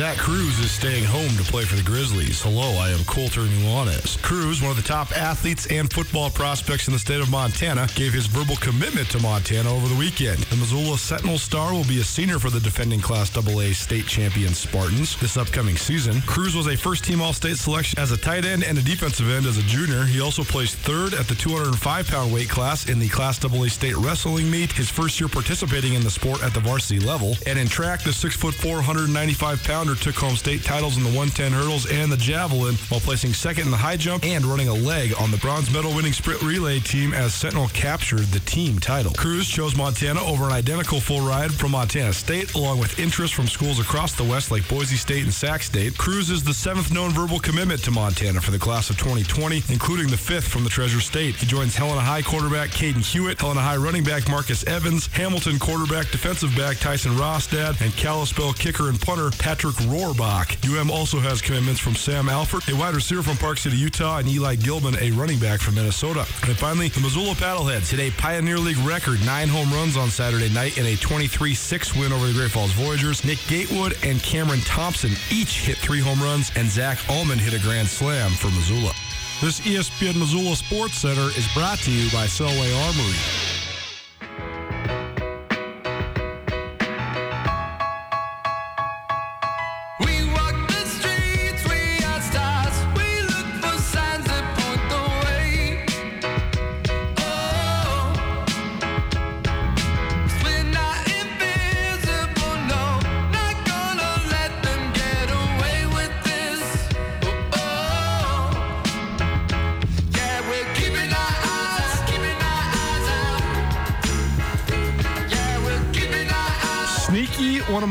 Zach Cruz is staying home to play for the Grizzlies. Hello, I am Colter Nuanez. Cruz, one of the top athletes and football prospects in the state of Montana, gave his verbal commitment to Montana over the weekend. The Missoula Sentinel star will be a senior for the defending Class AA state champion Spartans this upcoming season. Cruz was a first team All State selection as a tight end and a defensive end as a junior. He also placed third at the 205 pound weight class in the Class AA state wrestling meet, his first year participating in the sport at the varsity level. And in track, the 6'4, 195 pounder took home state titles in the 110 hurdles and the javelin while placing second in the high jump and running a leg on the bronze medal winning sprint relay team as Sentinel captured the team title. Cruz chose Montana over an identical full ride from Montana State, along with interest from schools across the West like Boise State and Sac State. Cruz is the seventh known verbal commitment to Montana for the class of 2020, including the fifth from the Treasure State. He joins Helena High quarterback Caden Hewitt, Helena High running back Marcus Evans, Hamilton quarterback defensive back Tyson Rostad, and Kalispell kicker and punter Patrick Rohrbach. UM also has commitments from Sam Alford, a wide receiver from Park City, Utah, and Eli Gilman, a running back from Minnesota. And finally, the Missoula Paddleheads hit a Pioneer League record nine home runs on Saturday night in a 23-6 win over the Great Falls Voyagers. Nick Gatewood and Cameron Thompson each hit three home runs, and Zach Ullman hit a grand slam for Missoula. This ESPN Missoula Sports Center is brought to you by Selway Armory.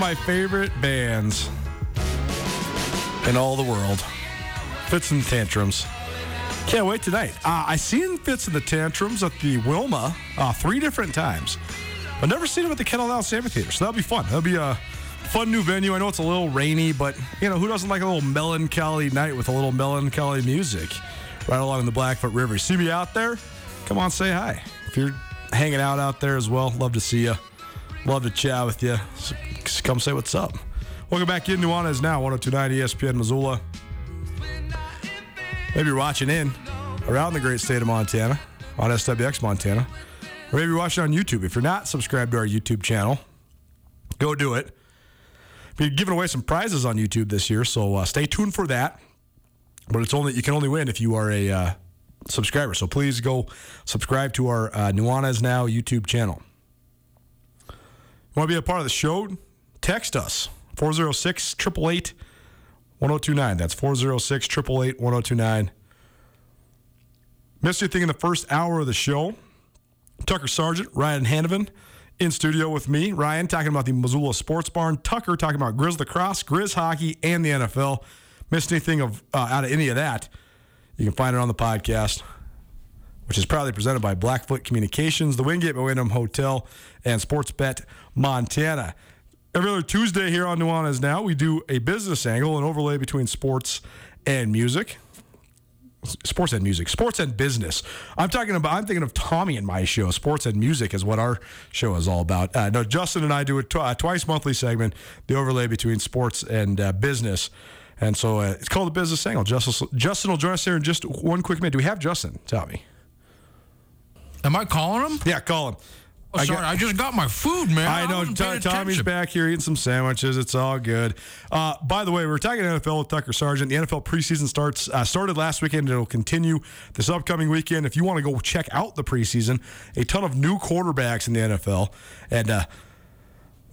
My favorite bands in all the world. Fitz and Tantrums. Can't wait tonight. Uh, I seen Fitz and the Tantrums at the Wilma uh, three different times. I've never seen them at the KettleHouse Amphitheater, so that'll be fun. That'll be a fun new venue. I know it's a little rainy, but you know who doesn't like a little melancholy night with a little melancholy music right along the Blackfoot River? See me out there? Come on, say hi. If you're hanging out out there as well, love to see you. Love to chat with you. So come say what's up. Welcome back in Nuanez now, 1029 ESPN Missoula. Maybe you're watching in around the great state of Montana on SWX Montana. or maybe watch it on YouTube. If you're not subscribed to our YouTube channel, go do it. We're giving away some prizes on YouTube this year, so uh, stay tuned for that. But it's only you can only win if you are a uh, subscriber. So please go subscribe to our uh, Nuanez Now YouTube channel. Want to be a part of the show? Text us 406 888 1029. That's 406 888 1029. Missed anything in the first hour of the show? Tucker Sargent, Ryan Hanovan in studio with me. Ryan talking about the Missoula Sports Barn. Tucker talking about Grizz lacrosse, Grizz hockey, and the NFL. Missed anything of uh, out of any of that? You can find it on the podcast, which is proudly presented by Blackfoot Communications, the Wingate Wyndham Hotel, and Sportsbet Montana. Every other Tuesday here on Nuanez Now, we do a business angle, an overlay between sports and music sports and music, sports and business. I'm talking about. I'm thinking of Tommy and my show. Sports and music is what our show is all about. Uh, no, Justin and I do a tw- uh, twice monthly segment, the overlay between sports and uh, business. And so uh, it's called the Business Angle. Justin, Justin will join us here in just one quick minute. Do we have Justin? Me. Am I calling him? Yeah, call him. Oh, I sorry, got- I just got my food, man. I know T- Tommy's back here eating some sandwiches. It's all good. Uh, by the way, we're talking NFL with Tucker Sargent. The NFL preseason starts uh, started last weekend. And it'll continue this upcoming weekend. If you want to go check out the preseason, a ton of new quarterbacks in the NFL, and uh,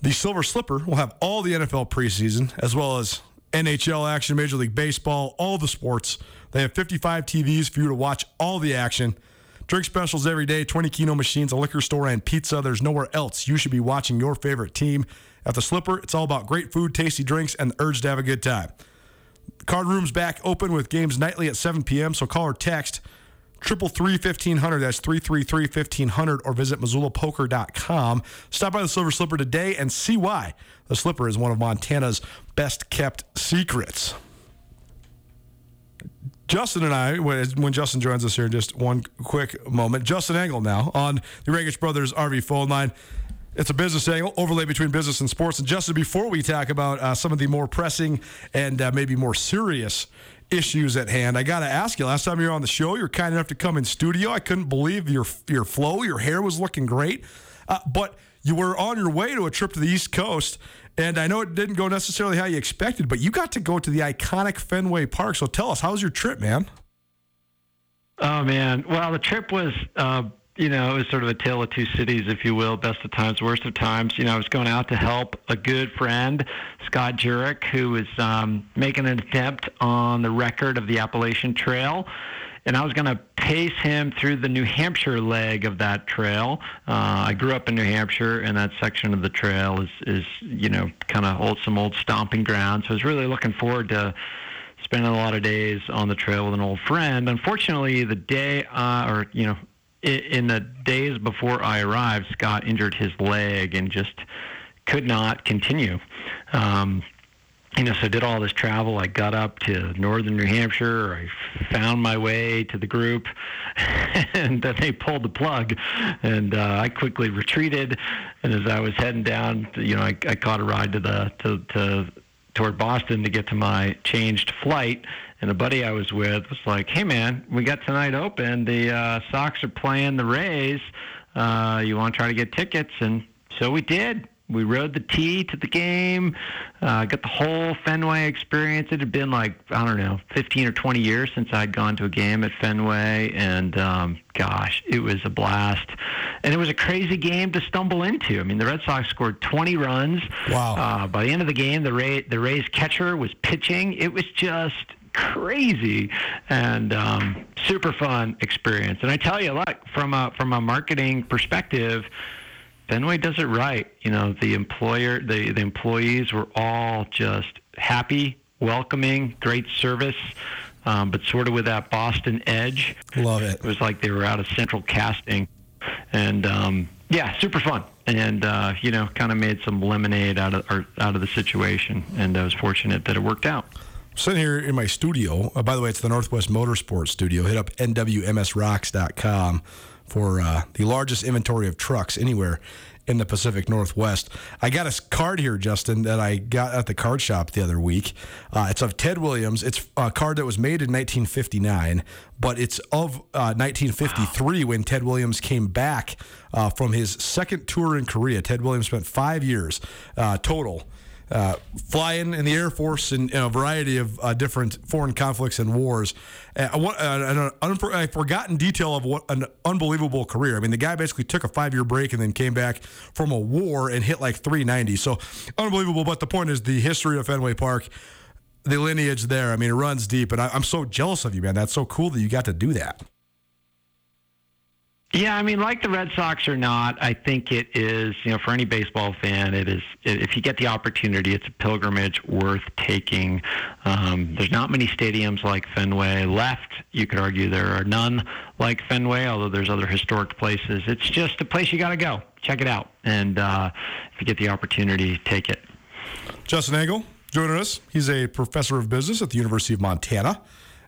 the Silver Slipper will have all the NFL preseason as well as NHL action, Major League Baseball, all the sports. They have 55 TVs for you to watch all the action. Drink specials every day, 20 Keno machines, a liquor store, and pizza. There's nowhere else you should be watching your favorite team. At the Slipper, it's all about great food, tasty drinks, and the urge to have a good time. Card room's back open with games nightly at 7 p.m. So call or text triple three fifteen hundred. That's three three three fifteen hundred, or visit MissoulaPoker.com. Stop by the Silver Slipper today and see why the Slipper is one of Montana's best kept secrets. Justin and I, when Justin joins us here just one quick moment, Justin Angle now on the Regish Brothers RV phone line. It's a business angle, overlay between business and sports. And Justin, before we talk about uh, some of the more pressing and uh, maybe more serious issues at hand, I got to ask you. Last time you were on the show, you're kind enough to come in studio. I couldn't believe your your flow. Your hair was looking great, uh, but you were on your way to a trip to the East Coast. And I know it didn't go necessarily how you expected, but you got to go to the iconic Fenway Park. So tell us, how was your trip, man? Oh man, well the trip was, uh, you know, it was sort of a tale of two cities, if you will. Best of times, worst of times. You know, I was going out to help a good friend, Scott Jurek, who was um, making an attempt on the record of the Appalachian Trail. And I was going to pace him through the New Hampshire leg of that trail. Uh, I grew up in New Hampshire, and that section of the trail is, is you know, kind of old, some old stomping ground. So I was really looking forward to spending a lot of days on the trail with an old friend. Unfortunately, the day, uh, or you know, in the days before I arrived, Scott injured his leg and just could not continue. Um, you know, so I did all this travel. I got up to northern New Hampshire. I found my way to the group, and then they pulled the plug, and uh, I quickly retreated. And as I was heading down, you know, I, I caught a ride to the to, to toward Boston to get to my changed flight. And a buddy I was with was like, "Hey, man, we got tonight open. The uh, Sox are playing the Rays. Uh, you want to try to get tickets?" And so we did. We rode the T to the game. Uh, got the whole Fenway experience. It had been like I don't know, 15 or 20 years since I'd gone to a game at Fenway, and um, gosh, it was a blast. And it was a crazy game to stumble into. I mean, the Red Sox scored 20 runs. Wow. Uh, by the end of the game, the Ray, the Rays catcher was pitching. It was just crazy and um, super fun experience. And I tell you, look from a from a marketing perspective. Fenway does it right. You know, the employer, the, the employees were all just happy, welcoming, great service, um, but sort of with that Boston edge. Love it. It was like they were out of central casting, and um, yeah, super fun. And uh, you know, kind of made some lemonade out of or, out of the situation. And I was fortunate that it worked out. sitting here in my studio. Uh, by the way, it's the Northwest Motorsports Studio. Hit up nwmsrocks.com for uh, the largest inventory of trucks anywhere in the Pacific Northwest. I got a card here, Justin, that I got at the card shop the other week. Uh, it's of Ted Williams. It's a card that was made in 1959, but it's of uh, 1953 when Ted Williams came back uh, from his second tour in Korea. Ted Williams spent five years uh, total uh, flying in the Air Force in, in a variety of uh, different foreign conflicts and wars. Uh, uh, an, a forgotten detail of what an unbelievable career. I mean, the guy basically took a five year break and then came back from a war and hit like 390. So unbelievable. But the point is the history of Fenway Park. The lineage there, I mean, it runs deep, and I, I'm so jealous of you, man. That's so cool that you got to do that. Yeah, I mean, like the Red Sox or not, I think it is, you know, for any baseball fan, it is, if you get the opportunity, it's a pilgrimage worth taking. Um, there's not many stadiums like Fenway left. You could argue there are none like Fenway, although there's other historic places. It's just a place you got to go. Check it out. And uh, if you get the opportunity, take it. Justin Angle joining us. He's a professor of business at the University of Montana.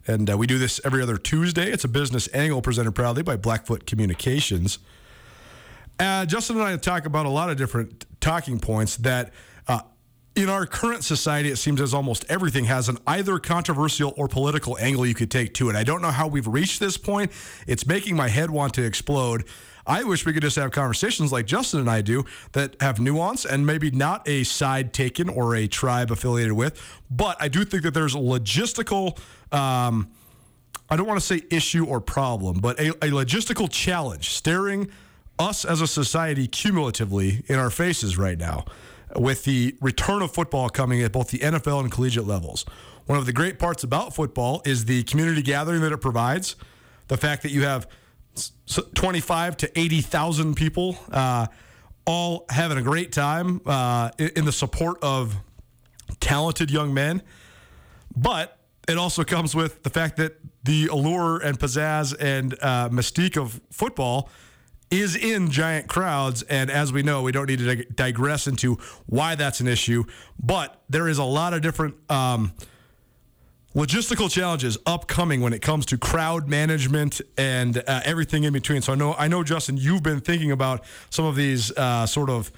And uh, we do this every other Tuesday. It's a business angle presented proudly by Blackfoot Communications. Uh, Justin and I talk about a lot of different talking points that uh, in our current society, it seems as almost everything has an either controversial or political angle you could take to it. I don't know how we've reached this point. It's making my head want to explode. I wish we could just have conversations like Justin and I do that have nuance and maybe not a side taken or a tribe affiliated with. But I do think that there's a logistical. Um, I don't want to say issue or problem, but a, a, logistical challenge staring us as a society cumulatively in our faces right now with the return of football coming at both the NFL and collegiate levels. One of the great parts about football is the community gathering that it provides, the fact that you have 25 to 80,000 people uh, all having a great time uh, in the support of talented young men. But it also comes with the fact that the allure and pizzazz and uh, mystique of football is in giant crowds. And as we know, we don't need to dig- digress into why that's an issue, but there is a lot of different. Um, logistical challenges upcoming when it comes to crowd management and uh, everything in between. So I know, I know, Justin, you've been thinking about some of these uh, sort of,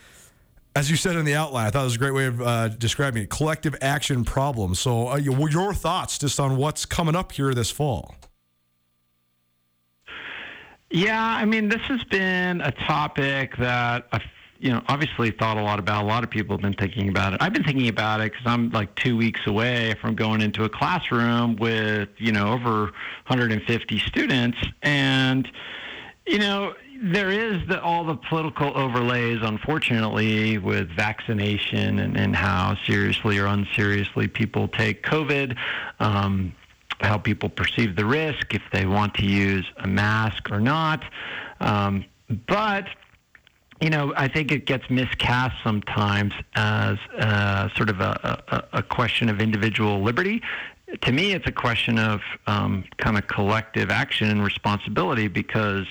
as you said in the outline. I thought it was a great way of uh, describing it: collective action problems. So, uh, your, thoughts just on what's coming up here this fall? Yeah, I mean, this has been a topic that I you know, obviously thought a lot about. A lot of people have been thinking about it. I've been thinking about it because I'm like two weeks away from going into a classroom with, you know, over 150 students. And, you know, there is the, all the political overlays, unfortunately, with vaccination and, and how seriously or unseriously people take COVID. Um, how people perceive the risk, if they want to use a mask or not. Um, but you know, I think it gets miscast sometimes as uh, sort of a, a, a, question of individual liberty. To me, it's a question of um, kind of collective action and responsibility because,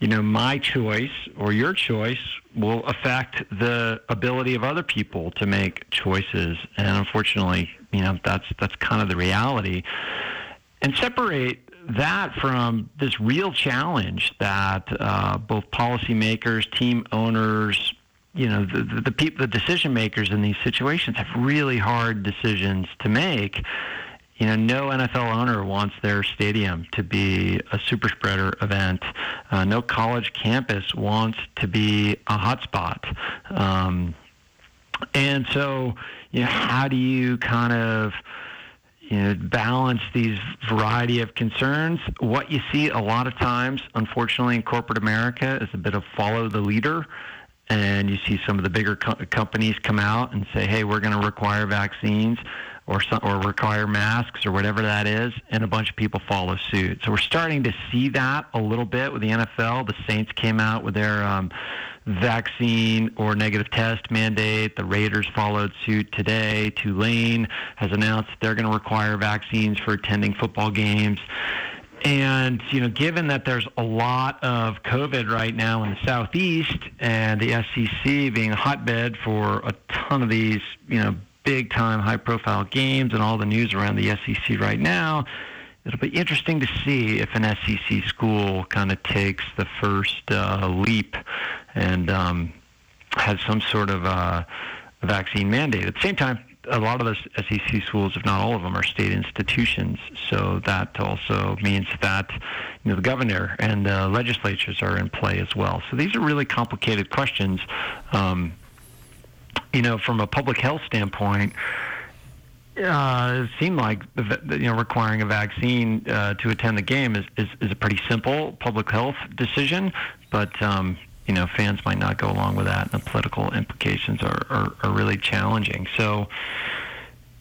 you know, my choice or your choice will affect the ability of other people to make choices. And unfortunately, you know, that's that's kind of the reality. And separate that from this real challenge that uh, both policymakers, team owners, you know, the, the, the the decision makers in these situations have really hard decisions to make. You know, no NFL owner wants their stadium to be a super spreader event. Uh, no college campus wants to be a hotspot. Um, and so, you know, how do you kind of you know, balance these variety of concerns. What you see a lot of times, unfortunately, in corporate America is a bit of follow the leader. And you see some of the bigger co- companies come out and say, hey, we're going to require vaccines or, some, or require masks or whatever that is, and a bunch of people follow suit. So we're starting to see that a little bit with the NFL. The Saints came out with their um, vaccine or negative test mandate. The Raiders followed suit today. Tulane has announced they're going to require vaccines for attending football games. And, you know, given that there's a lot of COVID right now in the Southeast and the SEC being a hotbed for a ton of these, you know, big time high profile games and all the news around the SEC right now, it'll be interesting to see if an SEC school kind of takes the first uh, leap and um, has some sort of uh, vaccine mandate. At the same time, a lot of the SEC schools, if not all of them, are state institutions. So that also means that you know the governor and the legislatures are in play as well. So these are really complicated questions. Um, you know, from a public health standpoint, uh, it seemed like you know requiring a vaccine uh, to attend the game is, is, is a pretty simple public health decision, but um, you know fans might not go along with that, and the political implications are, are, are really challenging. So.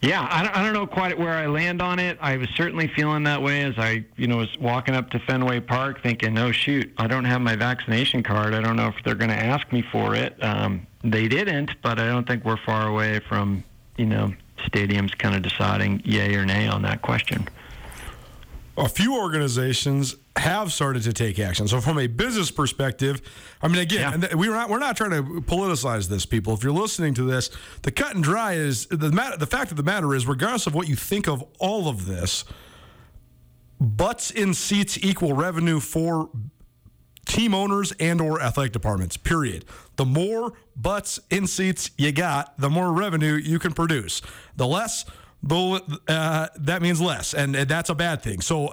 Yeah, I don't, I don't know quite where I land on it. I was certainly feeling that way as I, you know, was walking up to Fenway Park, thinking, "No, shoot, I don't have my vaccination card. I don't know if they're going to ask me for it." Um, they didn't, but I don't think we're far away from, you know, stadiums kind of deciding yay or nay on that question. a few organizations have started to take action. So, from a business perspective, I mean, again, Yeah. we're not we're not trying to politicize this, people. If you're listening to this, the cut and dry is the matter. The fact of the matter is, regardless of what you think of all of this, butts in seats equal revenue for team owners and or athletic departments period the more butts in seats you got the more revenue you can produce the less uh, that means less and, and that's a bad thing. So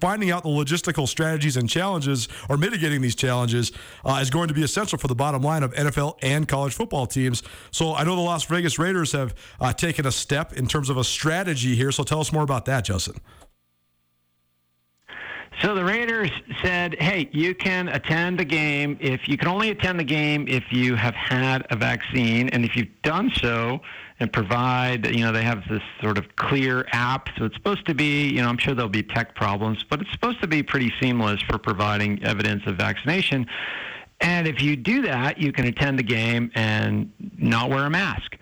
finding out the logistical strategies and challenges or mitigating these challenges uh, is going to be essential for the bottom line of nfl and college football teams. So i know the las vegas raiders have uh, taken a step in terms of a strategy here so tell us more about that justin. So the Raiders said, "Hey, you can attend the game if you can only attend the game if you have had a vaccine, and if you've done so, and provide, you know, they have this sort of clear app. So it's supposed to be, you know, I'm sure there'll be tech problems, but it's supposed to be pretty seamless for providing evidence of vaccination. And if you do that, you can attend the game and not wear a mask."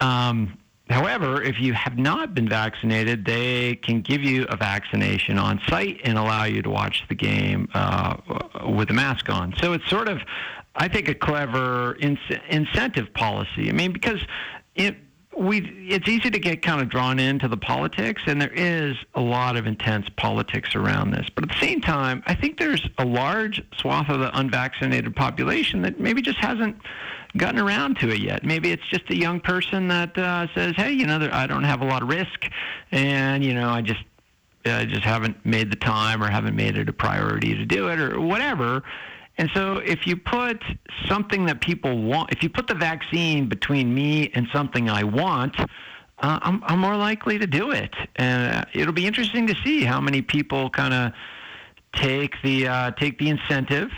Um, however, if you have not been vaccinated, they can give you a vaccination on site and allow you to watch the game uh, with a mask on. So it's sort of, I think, a clever in- incentive policy. I mean, because it. We, it's easy to get kind of drawn into the politics, and there is a lot of intense politics around this. But at the same time, I think there's a large swath of the unvaccinated population that maybe just hasn't gotten around to it yet. Maybe it's just a young person that uh, says, "Hey, you know, I don't have a lot of risk, and you know, I just I just haven't made the time or haven't made it a priority to do it or whatever." And so, if you put something that people want, if you put the vaccine between me and something I want, uh, I'm, I'm more likely to do it. And uh, it'll be interesting to see how many people kind of take the uh, take the incentive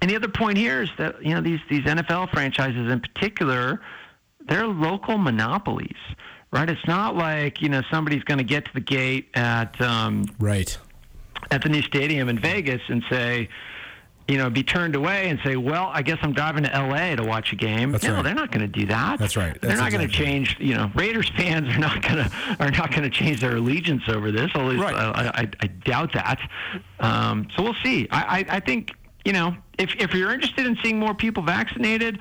and the other point here is that you know these these NFL franchises in particular, they're local monopolies, right? It's not like you know somebody's going to get to the gate at um, right at the new stadium in Vegas and say, you know, be turned away and say, well, I guess I'm driving to L.A. to watch a game. That's no, right. they're not going to do that. That's right. they're That's not going to change. You know, Raiders fans are not going to are not going to change their allegiance over this. At least Right. I, I, I doubt that. Um, so we'll see. I, I, I think you know, if if you're interested in seeing more people vaccinated,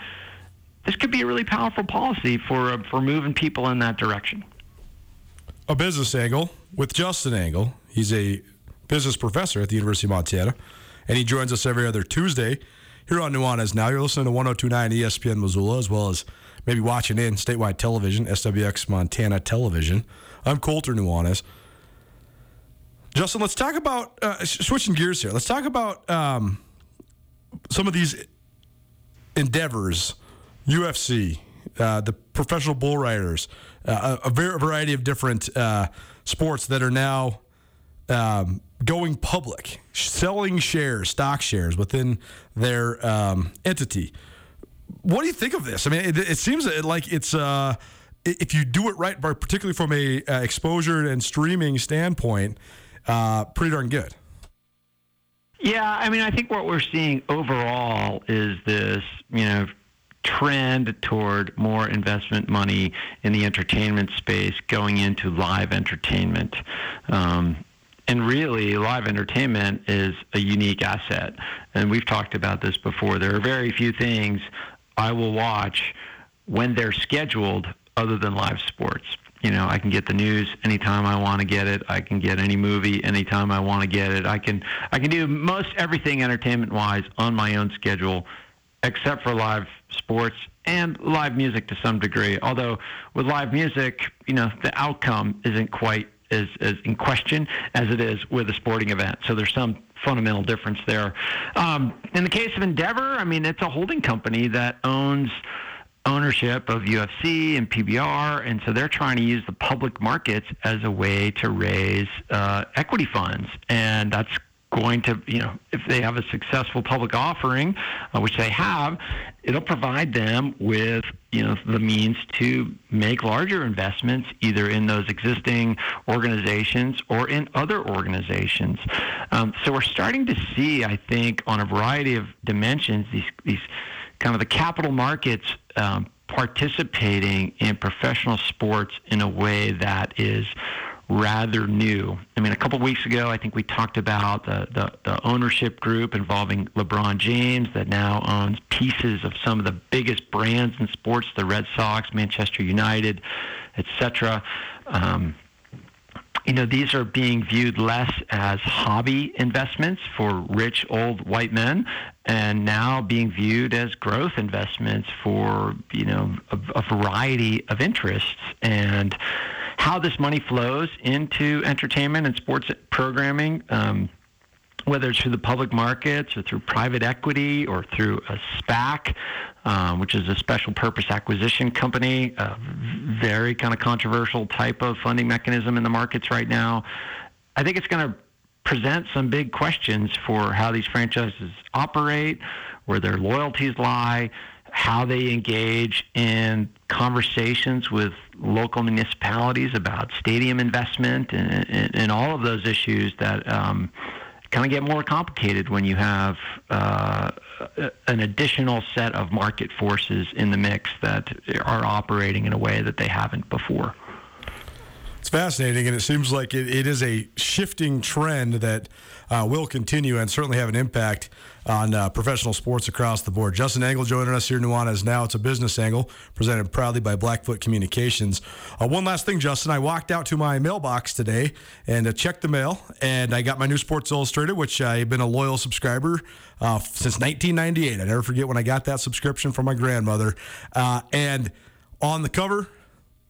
this could be a really powerful policy for uh, for moving people in that direction. a business angle with Justin Angle. He's a business professor at the University of Montana, and he joins us every other Tuesday here on Nuanez Now. You're listening to 1029 ESPN Missoula, as well as maybe watching in statewide television, SWX Montana Television. I'm Colter Nuanez. Justin, let's talk about uh, switching gears here. Let's talk about um, some of these endeavors, UFC, uh, the professional bull riders, uh, a, a variety of different uh, sports that are now um, going public, selling shares, stock shares within their um, entity. What do you think of this? I mean, it, it seems like it's uh, if you do it right, particularly from a uh, exposure and streaming standpoint, uh, pretty darn good. Yeah, I mean, I think what we're seeing overall is this, you know, trend toward more investment money in the entertainment space going into live entertainment. Um, and really, live entertainment is a unique asset. And we've talked about this before. There are very few things I will watch when they're scheduled other than live sports. You know, I can get the news anytime I want to get it. I can get any movie anytime I want to get it. I can I can do most everything entertainment wise on my own schedule except for live sports and live music to some degree. Although with live music, you know, the outcome isn't quite as, as in question as it is with a sporting event. So there's some fundamental difference there. Um, in the case of Endeavor, I mean, it's a holding company that owns ownership of UFC and PBR, and so they're trying to use the public markets as a way to raise uh, equity funds, and that's going to, you know, if they have a successful public offering, uh, which they have, it'll provide them with, you know, the means to make larger investments either in those existing organizations or in other organizations. Um, so we're starting to see, I think, on a variety of dimensions, these these kind of the capital markets um, participating in professional sports in a way that is rather new. I mean, a couple weeks ago, I think we talked about the, the, the, ownership group involving LeBron James that now owns pieces of some of the biggest brands in sports, the Red Sox, Manchester United, etc. Um, you know, these are being viewed less as hobby investments for rich old white men and now being viewed as growth investments for, you know, a, a variety of interests. And how this money flows into entertainment and sports programming, um, whether it's through the public markets or through private equity or through a SPAC, um, which is a special purpose acquisition company, a very kind of controversial type of funding mechanism in the markets right now. I think it's going to present some big questions for how these franchises operate, where their loyalties lie, how they engage in conversations with local municipalities about stadium investment and, and, and all of those issues that um, kind of get more complicated when you have uh, an additional set of market forces in the mix that are operating in a way that they haven't before. It's fascinating, and it seems like it, it is a shifting trend that uh, will continue and certainly have an impact on uh, professional sports across the board. Justin Angle joining us here, Nuanez Now. It's a business angle presented proudly by Blackfoot Communications. Uh, one last thing, Justin. I walked out to my mailbox today and uh, checked the mail, and I got my new Sports Illustrated, which I've been a loyal subscriber uh, since 1998. I never forget when I got that subscription from my grandmother. Uh, and on the cover,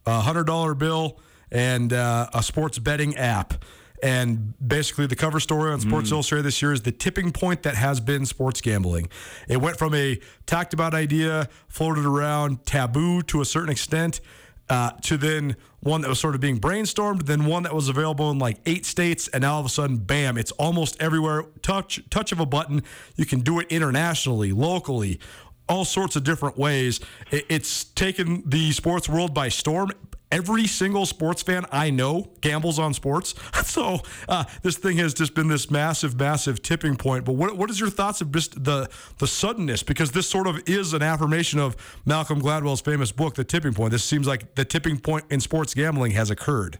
a $100 bill and uh, a sports betting app. And basically, the cover story on Sports mm. Illustrated this year is the tipping point that has been sports gambling. It went from a talked about idea, floated around, taboo to a certain extent, uh, to then one that was sort of being brainstormed, then one that was available in like eight states, and now all of a sudden, bam, it's almost everywhere. Touch touch of a button, you can do it internationally, locally, all sorts of different ways. It's taken the sports world by storm every single sports fan I know gambles on sports. So uh, this thing has just been this massive, massive tipping point. But what what is your thoughts of just the the suddenness? Because this sort of is an affirmation of Malcolm Gladwell's famous book, The Tipping Point. This seems like the tipping point in sports gambling has occurred.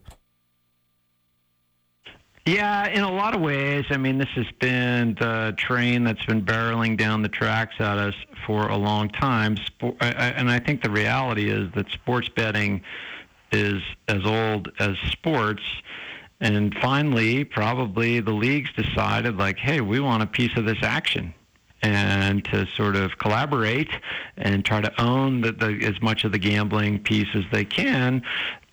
Yeah, in a lot of ways. I mean, this has been the train that's been barreling down the tracks at us for a long time. And I think the reality is that sports betting is as old as sports. And finally, probably the leagues decided, like, hey, we want a piece of this action and to sort of collaborate and try to own the, the, as much of the gambling piece as they can,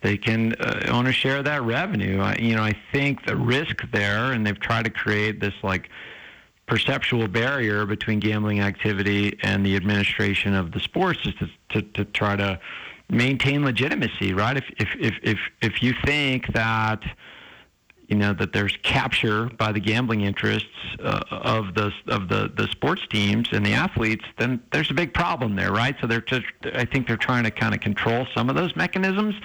they can uh, own a share of that revenue. I, you know, I think the risk there, and they've tried to create this like perceptual barrier between gambling activity and the administration of the sports, is to, to, to try to maintain legitimacy, right? If if if if if you think that you know that there's capture by the gambling interests uh, of the of the the sports teams and the athletes, then there's a big problem there, right? So they're just I think they're trying to kind of control some of those mechanisms,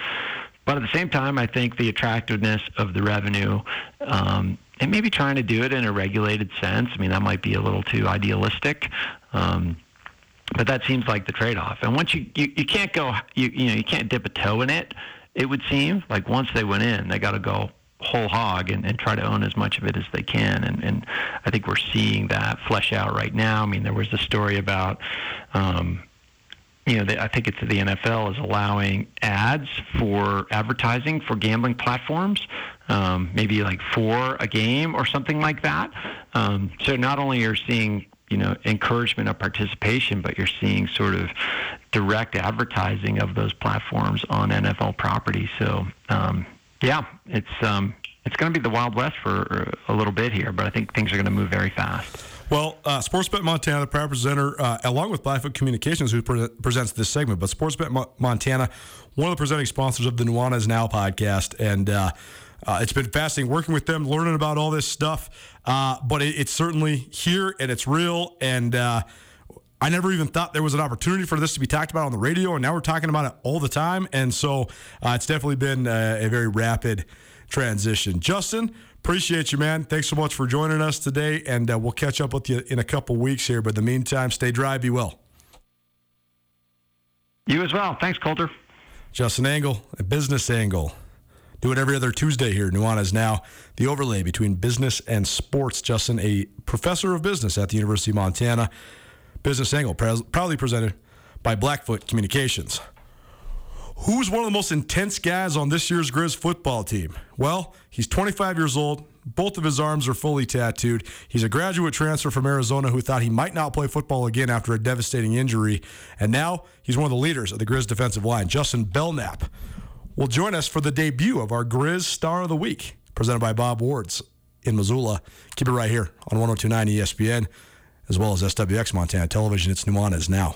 but at the same time, I think the attractiveness of the revenue. Um, and maybe trying to do it in a regulated sense. I mean, that might be a little too idealistic. Um, but that seems like the trade-off. And once you, you, you can't go, you, you know, you can't dip a toe in it. It would seem like once they went in, they got to go whole hog and, and try to own as much of it as they can. And, and I think we're seeing that flesh out right now. I mean, there was a story about, um, you know, the, I think it's the NFL is allowing ads for advertising for gambling platforms, um, maybe like for a game or something like that. Um, so not only are seeing you know encouragement of participation, but you're seeing sort of direct advertising of those platforms on NFL property. So um, yeah, it's um, it's going to be the Wild West for a little bit here, but I think things are going to move very fast. Well, uh, Sportsbet Montana, the proud presenter, uh, along with Blackfoot Communications, who pre- presents this segment, but Sportsbet Mo- Montana, one of the presenting sponsors of the Nuanez Now podcast, and uh, uh, it's been fascinating working with them, learning about all this stuff. Uh, but it, it's certainly here and it's real, and uh, I never even thought there was an opportunity for this to be talked about on the radio, and now we're talking about it all the time, and so uh, it's definitely been uh, a very rapid transition. Justin, appreciate you, man. Thanks so much for joining us today, and uh, we'll catch up with you in a couple weeks here. But in the meantime, stay dry, be well. You as well. Thanks, Colter. Justin Angle, a business angle. Do it every other Tuesday here. Nuanez now the overlay between business and sports. Justin, a professor of business at the University of Montana. Business Angle, pr- proudly presented by Blackfoot Communications. Who's one of the most intense guys on this year's Grizz football team? Well, he's 25 years old. Both of his arms are fully tattooed. He's a graduate transfer from Arizona who thought he might not play football again after a devastating injury. And now he's one of the leaders of the Grizz defensive line. Justin Belknap will join us for the debut of our Grizz Star of the Week, presented by Bob Wards in Missoula. Keep it right here on 1029 ESPN, as well as SWX Montana Television. It's Nuanez now.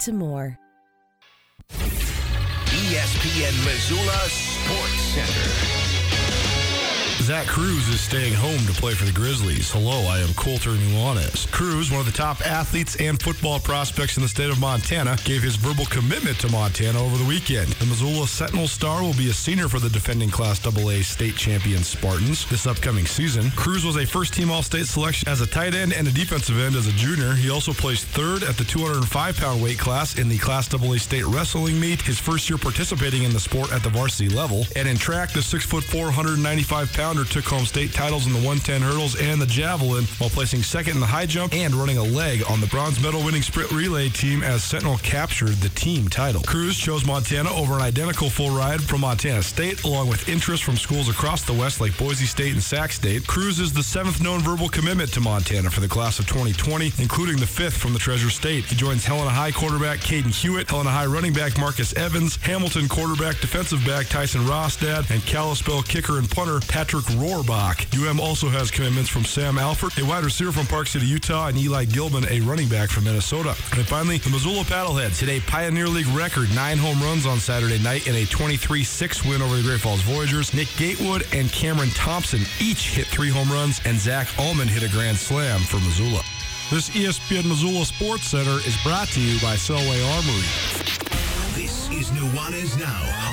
to more. ESPN Missoula Sports Center. Zach Cruz is staying home to play for the Grizzlies. Hello, I am Colter Nuanez. Cruz, one of the top athletes and football prospects in the state of Montana, gave his verbal commitment to Montana over the weekend. The Missoula Sentinel star will be a senior for the defending Class AA state champion Spartans this upcoming season. Cruz was a first team All State selection as a tight end and a defensive end as a junior. He also placed third at the 205 pound weight class in the Class AA state wrestling meet, his first year participating in the sport at the varsity level. And in track, the 6'4, 195 took home state titles in the 110 hurdles and the javelin while placing second in the high jump and running a leg on the bronze medal winning sprint relay team as Sentinel captured the team title. Cruz chose Montana over an identical full ride from Montana State, along with interest from schools across the West like Boise State and Sac State. Cruz is the seventh known verbal commitment to Montana for the class of 2020, including the fifth from the Treasure State. He joins Helena High quarterback Caden Hewitt, Helena High running back Marcus Evans, Hamilton quarterback defensive back Tyson Rostad, and Kalispell kicker and punter Patrick Rohrbach. UM also has commitments from Sam Alford, a wide receiver from Park City, Utah, and Eli Gilman, a running back from Minnesota. And finally, the Missoula Paddleheads a Pioneer League record nine home runs on Saturday night in a 23-6 win over the Great Falls Voyagers. Nick Gatewood and Cameron Thompson each hit three home runs, and Zach Ullman hit a grand slam for Missoula. This ESPN Missoula Sports Center is brought to you by Selway Armory. This is Nuanez Now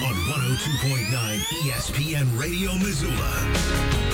102.9 ESPN Radio Missoula.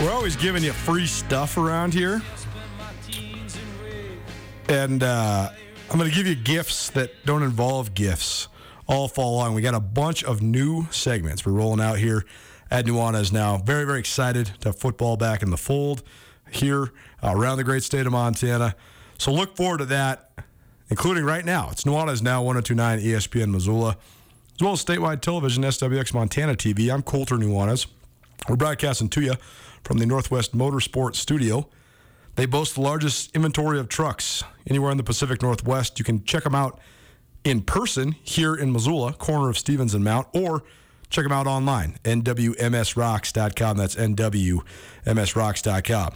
We're always giving you free stuff around here. And uh, I'm going to give you gifts that don't involve gifts all fall along. We got a bunch of new segments we're rolling out here at Nuanez now. Very, very excited to have football back in the fold here uh, around the great state of Montana. So look forward to that, including right now. It's Nuanez now 1029 ESPN Missoula. as well as statewide television, SWX Montana TV. I'm Colter Nuanez. We're broadcasting to you from the Northwest Motorsports Studio. They boast the largest inventory of trucks anywhere in the Pacific Northwest. You can check them out in person here in Missoula, corner of Stevens and Mount, or check them out online, nwmsrocks.com. That's nwmsrocks.com.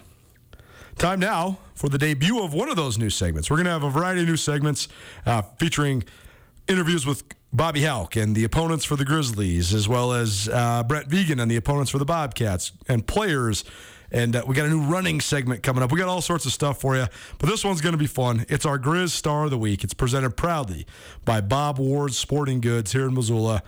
Time now for the debut of one of those new segments. We're going to have a variety of new segments uh, featuring interviews with Bobby Hauck and the opponents for the Grizzlies, as well as uh, Brent Vigen and the opponents for the Bobcats, and players. And uh, we got a new running segment coming up. We got all sorts of stuff for you, but this one's going to be fun. It's our Grizz Star of the Week. It's presented proudly by Bob Ward's Sporting Goods here in Missoula.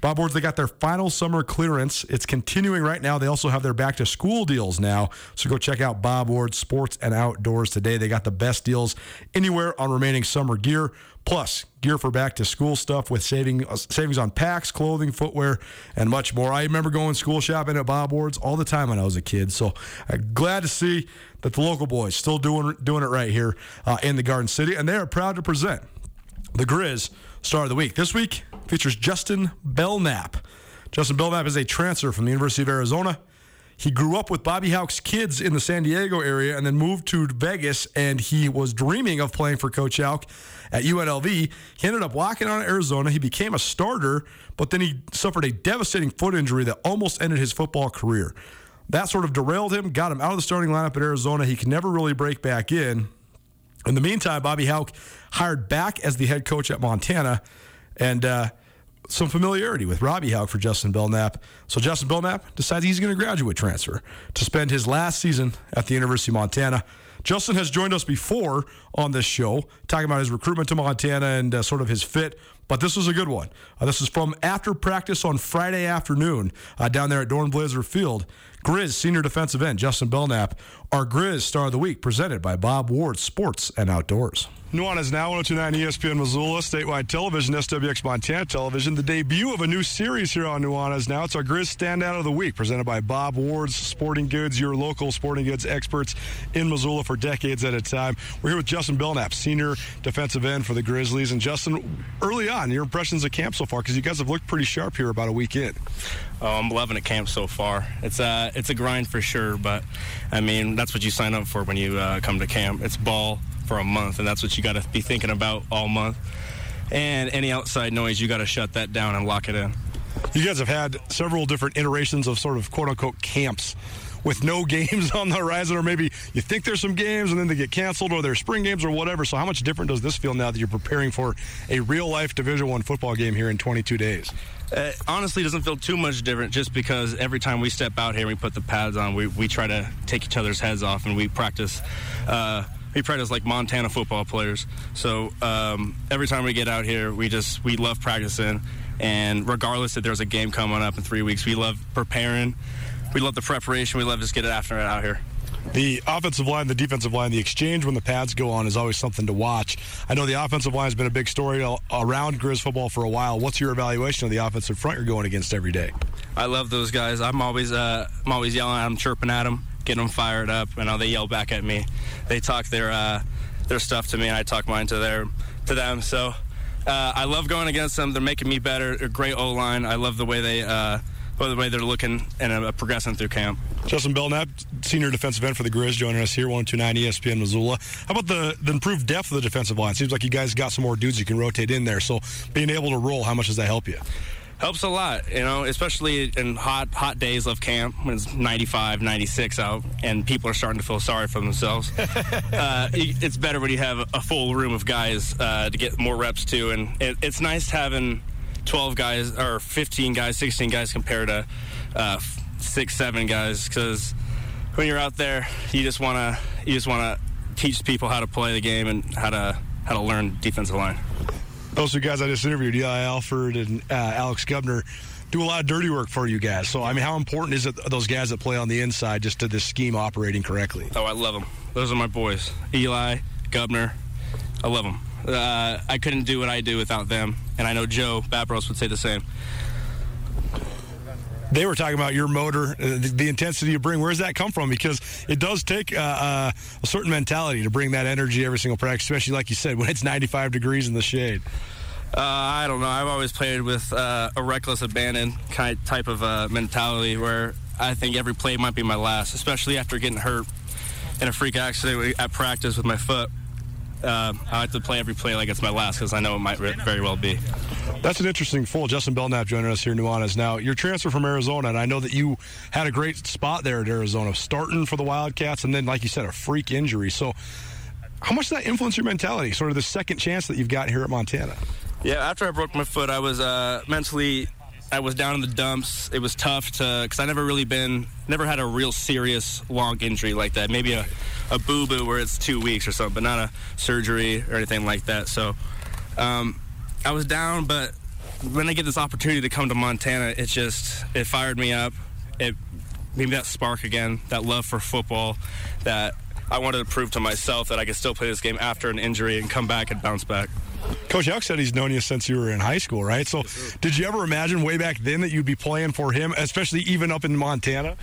Bob Ward's, they got their final summer clearance. It's continuing right now. They also have their back to school deals now. So go check out Bob Ward's Sports and Outdoors today. They got the best deals anywhere on remaining summer gear, plus gear for back to school stuff with saving uh, savings on packs, clothing, footwear, and much more. I remember going school shopping at Bob Ward's all the time when I was a kid. So uh, glad to see that the local boys still doing doing it right here uh, in the Garden City, and they are proud to present the Grizz Star of the Week. This week features Justin Belknap. Justin Belknap is a transfer from the University of Arizona. He grew up with Bobby Hauck's kids in the San Diego area and then moved to Vegas, and he was dreaming of playing for Coach Hauck at UNLV. He ended up walking on Arizona. He became a starter, but then he suffered a devastating foot injury that almost ended his football career. That sort of derailed him, got him out of the starting lineup at Arizona. He could never really break back in. In the meantime, Bobby Hauck hired back as the head coach at Montana, and uh, some familiarity with Robbie Hauck for Justin Belknap. So Justin Belknap decides he's going to graduate transfer to spend his last season at the University of Montana. Justin has joined us before on this show, talking about his recruitment to Montana and uh, sort of his fit. But this was a good one. Uh, this is from after practice on Friday afternoon uh, down there at Dornblaser Field. Grizz senior defensive end Justin Belknap, our Grizz star of the week, presented by Bob Ward Sports and Outdoors. Nuanez now 1029 ESPN Missoula, statewide television, SWX Montana television. The debut of a new series here on Nuanez now. It's our Grizz Standout of the Week, presented by Bob Ward's Sporting Goods, your local sporting goods experts in Missoula for decades at a time. We're here with Justin Belknap, senior defensive end for the Grizzlies. And Justin, early on, your impressions of camp so far, because you guys have looked pretty sharp here about a week in. Oh, I'm loving it camp so far. It's a it's a grind for sure, but I mean that's what you sign up for when you uh, come to camp. It's ball for a month, and that's what you got to be thinking about all month. And any outside noise, you got to shut that down and lock it in. You guys have had several different iterations of sort of quote unquote camps with no games on the horizon, or maybe you think there's some games and then they get canceled, or they're spring games or whatever. So, how much different does this feel now that you're preparing for a real life Division One football game here in 22 days? Uh, honestly, it doesn't feel too much different just because every time we step out here and we put the pads on, we, we try to take each other's heads off and we practice. Uh, we practice like Montana football players. So um, every time we get out here, we just we love practicing, and regardless if there's a game coming up in three weeks, we love preparing. We love the preparation. We love just get it after it out here. The offensive line, the defensive line, the exchange when the pads go on is always something to watch. I know the offensive line has been a big story around Grizz football for a while. What's your evaluation of the offensive front you're going against every day? I love those guys. I'm always uh, I'm always yelling at them, chirping at them, getting them fired up. I know they yell back at me. They talk their uh, their stuff to me, and I talk mine to their to them. So uh, I love going against them. They're making me better. They're great O line. I love the way they uh, the way they're looking and uh, progressing through camp. Justin Belknap, senior defensive end for the Grizz, joining us here, 1029 ESPN Missoula. How about the, the improved depth of the defensive line? Seems like you guys got some more dudes you can rotate in there. So being able to roll, how much does that help you? Helps a lot you know especially in hot hot days of camp when it's 95 96 out and people are starting to feel sorry for themselves. Uh, it's better when you have a full room of guys uh, to get more reps to and it, it's nice having 12 guys or 15 guys 16 guys compared to uh, six seven guys because when you're out there you just want to you just want to teach people how to play the game and how to how to learn defensive line Those two guys I just interviewed, Eli Alford and uh, Alex Gubner, do a lot of dirty work for you guys. So, I mean, how important is it those guys that play on the inside just to this scheme operating correctly? Oh, I love them. Those are my boys. Eli, Gubner. I love them. Uh, I couldn't do what I do without them, and I know Joe Babros would say the same. They were talking about your motor, uh, the, the intensity you bring. Where does that come from? Because it does take uh, uh, a certain mentality to bring that energy every single practice, especially like you said, when it's 95 degrees in the shade. Uh, I don't know. I've always played with uh, a reckless abandon kind type of uh, mentality where I think every play might be my last, especially after getting hurt in a freak accident at practice with my foot. Uh, I like to play every play like it's my last because I know it might re- very well be. That's an interesting full. Justin Belknap joining us here in Nuanez. Now, your transfer from Arizona, and I know that you had a great spot there at Arizona, starting for the Wildcats, and then, like you said, a freak injury. So, how much does that influence your mentality, sort of the second chance that you've got here at Montana? Yeah, after I broke my foot, I was uh, mentally, I was down in the dumps. It was tough to, because I never really been, never had a real serious long injury like that. Maybe a, a boo boo where it's two weeks or something, but not a surgery or anything like that. So um, I was down, but when I get this opportunity to come to Montana, it just, it fired me up. It gave me that spark again, that love for football, that I wanted to prove to myself that I could still play this game after an injury and come back and bounce back. Coach Hauck said he's known you since you were in high school, right? So, did you ever imagine way back then that you'd be playing for him, especially even up in Montana?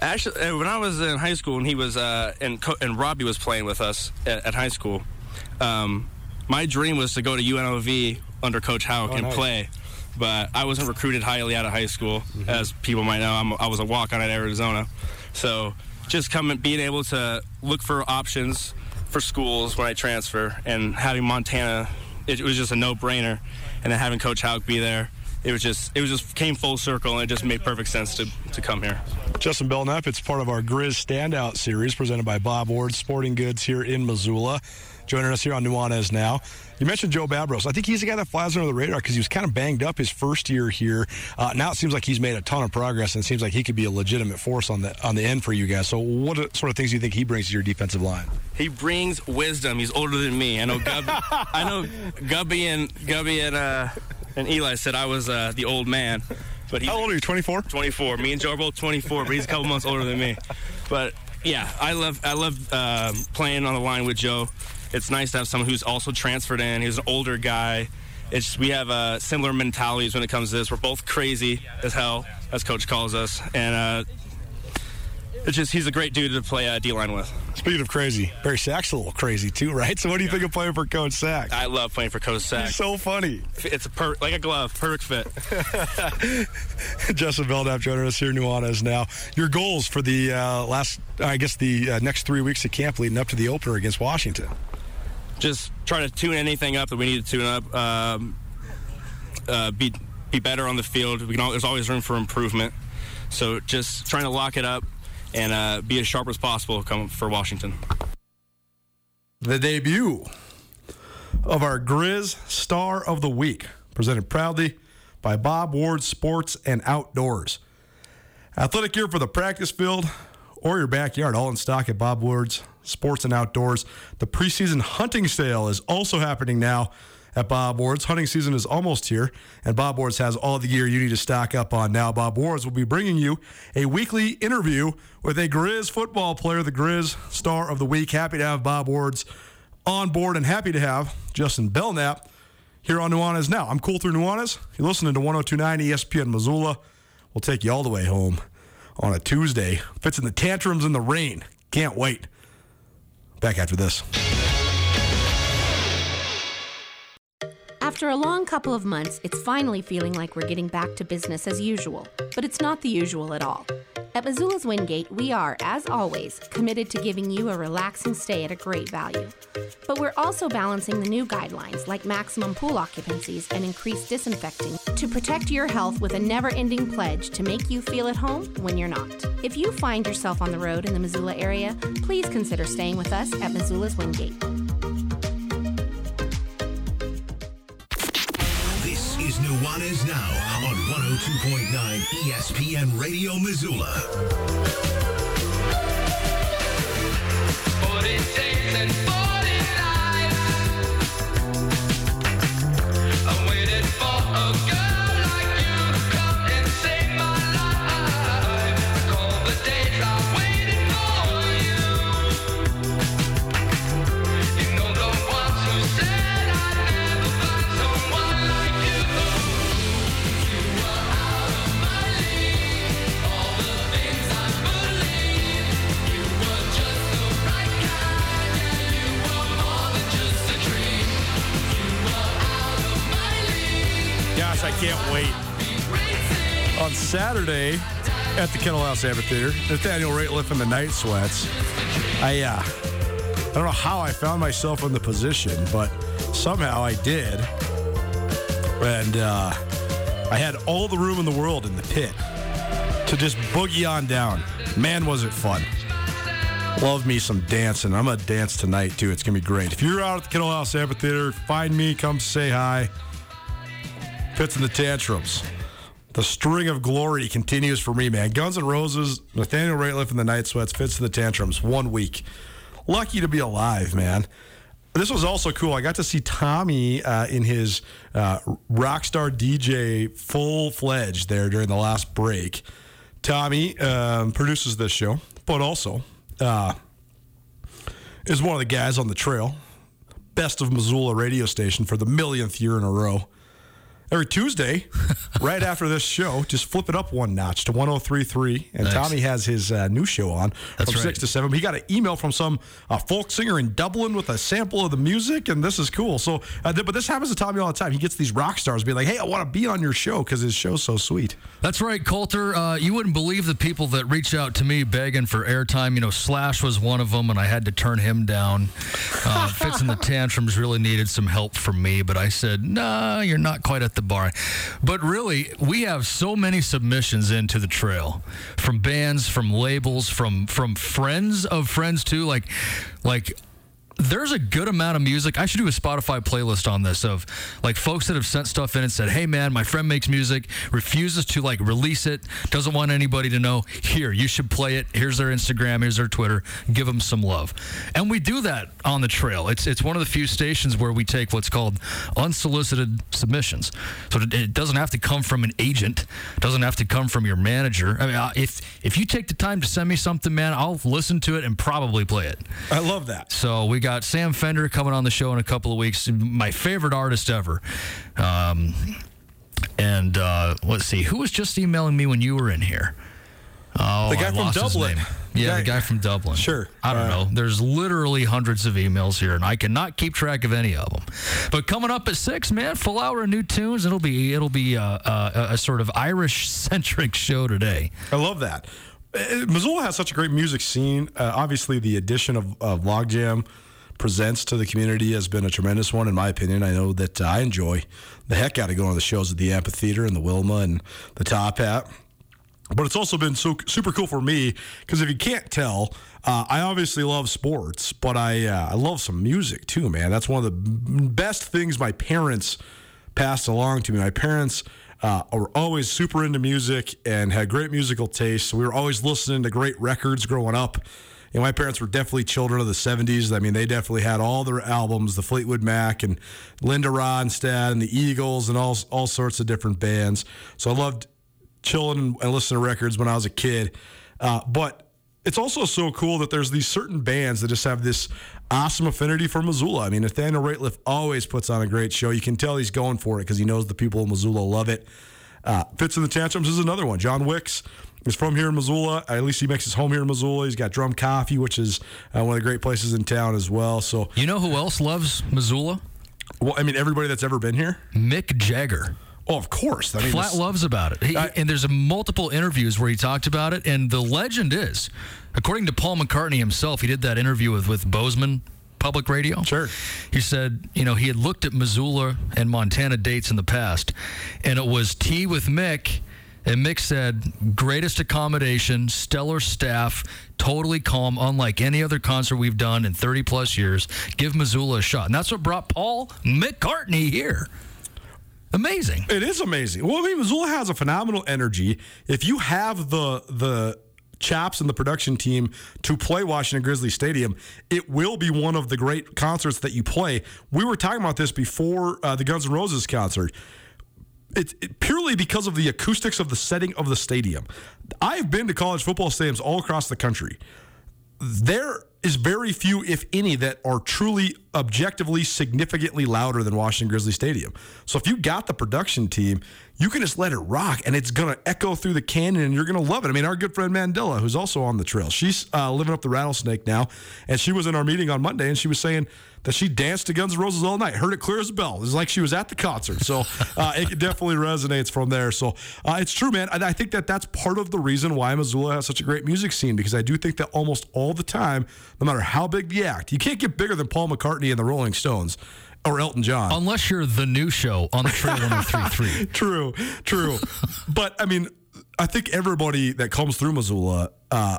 Actually, uh, when I was in high school and he was uh, and Co- and Robbie was playing with us at, at high school, um, my dream was to go to UNLV under Coach Hauck Oh, and nice. play. But I wasn't recruited highly out of high school, Mm-hmm. as people might know. I'm, I was a walk-on at Arizona, so just coming, being able to look for options for schools when I transfer, and having Montana, it, was just a no-brainer. And then having Coach Hauck be there, it was just it was just came full circle, and it just made perfect sense to to come here. Justin Belknap, it's part of our Grizz Standout series presented by Bob Ward Sporting Goods here in Missoula. Joining us here on Nuanez now. You mentioned Joe Babros. I think he's the guy that flies under the radar because he was kind of banged up his first year here. Uh, now it seems like he's made a ton of progress, and it seems like he could be a legitimate force on the on the end for you guys. So, what sort of things do you think he brings to your defensive line? He brings wisdom. He's older than me. I know Gubby. I know Gubby and Gubby and uh, and Eli said I was uh, the old man, but he's How old are you? Twenty four. 24. Me and Joe are both 24, but he's a couple months older than me. But yeah, I love I love uh, playing on the line with Joe. It's nice to have someone who's also transferred in. He's an older guy. It's we have uh, similar mentalities when it comes to this. We're both crazy as hell, as Coach calls us, and uh, it's just he's a great dude to play uh, D line with. Speaking of crazy, Barry Sack's a little crazy too, right? So, what do you think of playing for Coach Sack? I love playing for Coach Sack. He's so funny. It's a per- like a glove, perfect fit. Justin Belknap joining us here, Nuanez now. Your goals for the uh, last, I guess, the uh, next three weeks of camp leading up to the opener against Washington. Just try to tune anything up that we need to tune up. Um, uh, be be better on the field. We can. al- There's always room for improvement. So just trying to lock it up and uh, be as sharp as possible come for Washington. The debut of our Grizz Star of the Week, presented proudly by Bob Ward Sports and Outdoors. Athletic gear for the practice field or your backyard, all in stock at Bob Ward's Sports and Outdoors. The preseason hunting sale is also happening now at Bob Ward's. Hunting season is almost here, and Bob Ward's has all the gear you need to stock up on now. Bob Ward's will be bringing you a weekly interview with a Grizz football player, the Grizz Star of the Week. Happy to have Bob Ward's on board and happy to have Justin Belknap here on Nuanez Now. I'm Colter Nuanez. You're listening to 1029 ESPN Missoula. We'll take you all the way home on a Tuesday. Fitz and the Tantrums in the rain. Can't wait. Back after this. After a long couple of months, it's finally feeling like we're getting back to business as usual. But it's not the usual at all. At Missoula's Wingate, we are, as always, committed to giving you a relaxing stay at a great value. But we're also balancing the new guidelines like maximum pool occupancies and increased disinfecting to protect your health with a never ending pledge to make you feel at home when you're not. If you find yourself on the road in the Missoula area, please consider staying with us at Missoula's Wingate. 102.9 ESPN Radio Missoula. Saturday at the KettleHouse Amphitheater. Nathaniel Rateliff and the Night Sweats. I uh, I don't know how I found myself in the position, but somehow I did. And uh, I had all the room in the world in the pit to just boogie on down. Man, was it fun. Love me some dancing. I'm going to dance tonight, too. It's going to be great. If you're out at the KettleHouse Amphitheater, find me, come say hi. Fitz and the Tantrums. The string of glory continues for me, man. Guns N' Roses, Nathaniel Rateliff and the Night Sweats, Fitz and the Tantrums, one week. Lucky to be alive, man. This was also cool. I got to see Tommy uh, in his uh, Rockstar DJ full fledged there during the last break. Tommy um, produces this show, but also uh, is one of the guys on the trail. Best of Missoula radio station for the millionth year in a row. Every Tuesday, right after this show, just flip it up one notch to 1033. And Nice. Tommy has his uh, new show on That's from right. 6 to 7. He got an email from some uh, folk singer in Dublin with a sample of the music, and this is cool. So, uh, th- But this happens to Tommy all the time. He gets these rock stars being like, hey, I want to be on your show because his show's so sweet. That's right, Colter. Uh, you wouldn't believe the people that reach out to me begging for airtime. You know, Slash was one of them, and I had to turn him down. Uh, Fitz and the Tantrums really needed some help from me, but I said, nah, you're not quite at the bar. But really, we have so many submissions into the trail from bands, from labels, from from friends of friends too. Like, like there's a good amount of music. I should do a Spotify playlist on this of like folks that have sent stuff in and said, "Hey man, my friend makes music, refuses to like release it, doesn't want anybody to know. Here, you should play it. Here's their Instagram, here's their Twitter. Give them some love." And we do that on the trail. It's it's one of the few stations where we take what's called unsolicited submissions. So it- it doesn't have to come from an agent, doesn't have to come from your manager. I mean, uh, if if you take the time to send me something, man, I'll listen to it and probably play it. I love that. So we got Sam Fender coming on the show in a couple of weeks. My favorite artist ever. Um, and uh, let's see, who was just emailing me when you were in here? Oh, The guy from Dublin. The Yeah, the guy from Dublin. Sure. I don't Uh, know. There's literally hundreds of emails here, and I cannot keep track of any of them. But coming up at six, man, full hour of new tunes. It'll be it'll be uh, uh, a sort of Irish centric show today. I love that. Uh, Missoula has such a great music scene. Uh, obviously, the addition of, of Logjam presents to the community has been a tremendous one, in my opinion. I know that I enjoy the heck out of going to the shows at the amphitheater and the Wilma and the Top Hat. But it's also been so super cool for me because if you can't tell, uh, I obviously love sports, but I uh, I love some music too, man. That's one of the best things my parents passed along to me. My parents uh, were always super into music and had great musical taste. So we were always listening to great records growing up. And my parents were definitely children of the 70s. I mean, they definitely had all their albums, the Fleetwood Mac and Linda Ronstadt and the Eagles and all, all sorts of different bands. So I loved chilling and, listening to records when I was a kid. Uh, but it's also so cool that there's these certain bands that just have this awesome affinity for Missoula. I mean, Nathaniel Rateliff always puts on a great show. You can tell he's going for it because he knows the people of Missoula love it. Uh, Fitz and the Tantrums is another one. John Wicks is from here in Missoula. At least he makes his home here in Missoula. He's got Drum Coffee, which is uh, one of the great places in town as well. So, You know who else loves Missoula? well, I mean, everybody that's ever been here. Mick Jagger. Oh, of course. I mean, Flat loves about it. He, I- and there's a multiple interviews where he talked about it. And the legend is, according to Paul McCartney himself, he did that interview with, with Bozeman Public Radio. Sure. He said, you know, he had looked at Missoula and Montana dates in the past, and it was tea with Mick. And Mick said, greatest accommodation, stellar staff, totally calm, unlike any other concert we've done in 30 plus years. Give Missoula a shot. And that's what brought Paul McCartney here. Amazing. It is amazing. Well, I mean, Missoula has a phenomenal energy. If you have the the chaps and the production team to play Washington Grizzly Stadium, it will be one of the great concerts that you play. We were talking about this before uh, the Guns N' Roses concert. It's it, purely because of the acoustics of the setting of the stadium. I've been to college football stadiums all across the country there is very few, if any, that are truly objectively significantly louder than Washington Grizzly Stadium. So if you got the production team, you can just let it rock and it's going to echo through the canyon and you're going to love it. I mean, our good friend Mandela, who's also on the trail, she's uh, living up the rattlesnake now. And she was in our meeting on Monday and she was saying that she danced to Guns N' Roses all night. Heard it clear as a bell. It's like she was at the concert. So uh, it definitely resonates from there. So uh, it's true, man. And I think that that's part of the reason why Missoula has such a great music scene because I do think that almost all the time, no matter how big the act, you can't get bigger than Paul McCartney and the Rolling Stones or Elton John. Unless you're the new show on the Trail 1033. true, true. but I mean, I think everybody that comes through Missoula uh,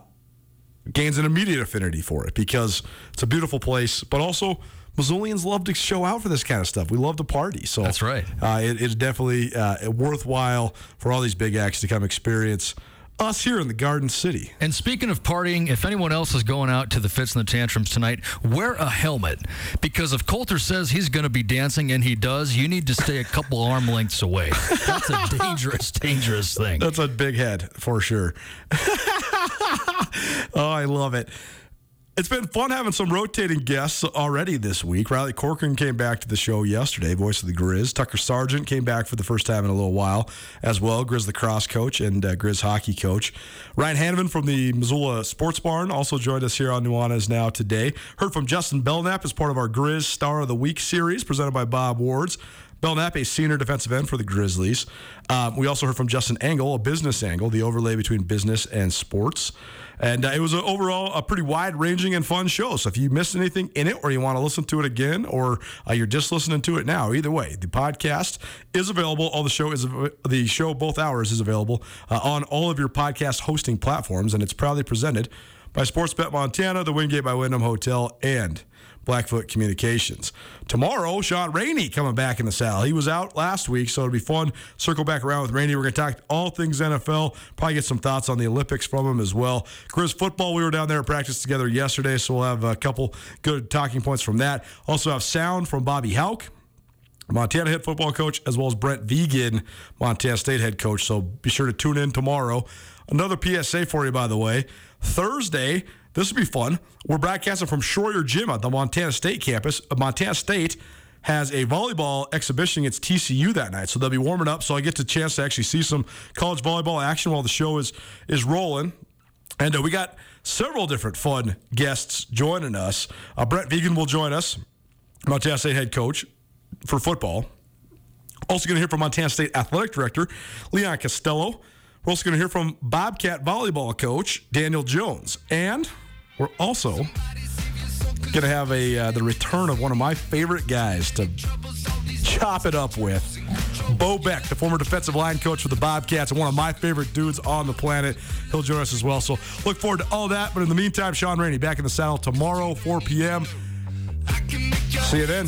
gains an immediate affinity for it because it's a beautiful place, but also. Missoulians love to show out for this kind of stuff. We love to party, so That's right. Uh, it, it's definitely uh, worthwhile for all these big acts to come experience us here in the Garden City. And speaking of partying, if anyone else is going out to the Fitz and the Tantrums tonight, wear a helmet. Because if Colter says he's going to be dancing and he does, you need to stay a couple arm lengths away. That's a dangerous, dangerous thing. That's a big head for sure. oh, I love it. It's been fun having some rotating guests already this week. Riley Corcoran came back to the show yesterday, voice of the Grizz. Tucker Sargent came back for the first time in a little while as well. Grizz the cross coach and uh, Grizz hockey coach. Ryan Hanovan from the Missoula Sports Barn also joined us here on Nuanez Now today. Heard from Justin Belknap as part of our Grizz Star of the Week series presented by Bob Wards. Belknap, a senior defensive end for the Grizzlies. Um, we also heard from Justin Angle, a business angle, the overlay between business and sports. And uh, it was a, overall a pretty wide ranging and fun show. So if you missed anything in it or you want to listen to it again or uh, you're just listening to it now, either way, the podcast is available. All the show is the show, both hours is available uh, on all of your podcast hosting platforms. And it's proudly presented by Sportsbet Montana, the Wingate by Wyndham Hotel, and Blackfoot Communications. Tomorrow, Sean Rainey coming back in the saddle. He was out last week, so it'll be fun. Circle back around with Rainey. We're going to talk all things NFL. Probably get some thoughts on the Olympics from him as well. Chris, football, we were down there at practice together yesterday, so we'll have a couple good talking points from that. Also have sound from Bobby Hauck. Montana head football coach, as well as Brent Vigen, Montana State head coach. So be sure to tune in tomorrow. Another PSA for you, by the way. Thursday, this will be fun. We're broadcasting from Schroyer Gym at the Montana State campus. Uh, Montana State has a volleyball exhibition against TCU that night, so they'll be warming up. So I get the chance to actually see some college volleyball action while the show is is rolling. And uh, we got several different fun guests joining us. Uh, Brett Vigen will join us, Montana State head coach for football. Also going to hear from Montana State athletic director Leon Costello. We're also going to hear from Bobcat volleyball coach Daniel Jones, and we're also going to have a uh, the return of one of my favorite guys to chop it up with. Bo Beck, the former defensive line coach for the Bobcats, and one of my favorite dudes on the planet. He'll join us as well. So look forward to all that. But in the meantime, Sean Rainey back in the saddle tomorrow, 4 p.m. See you then.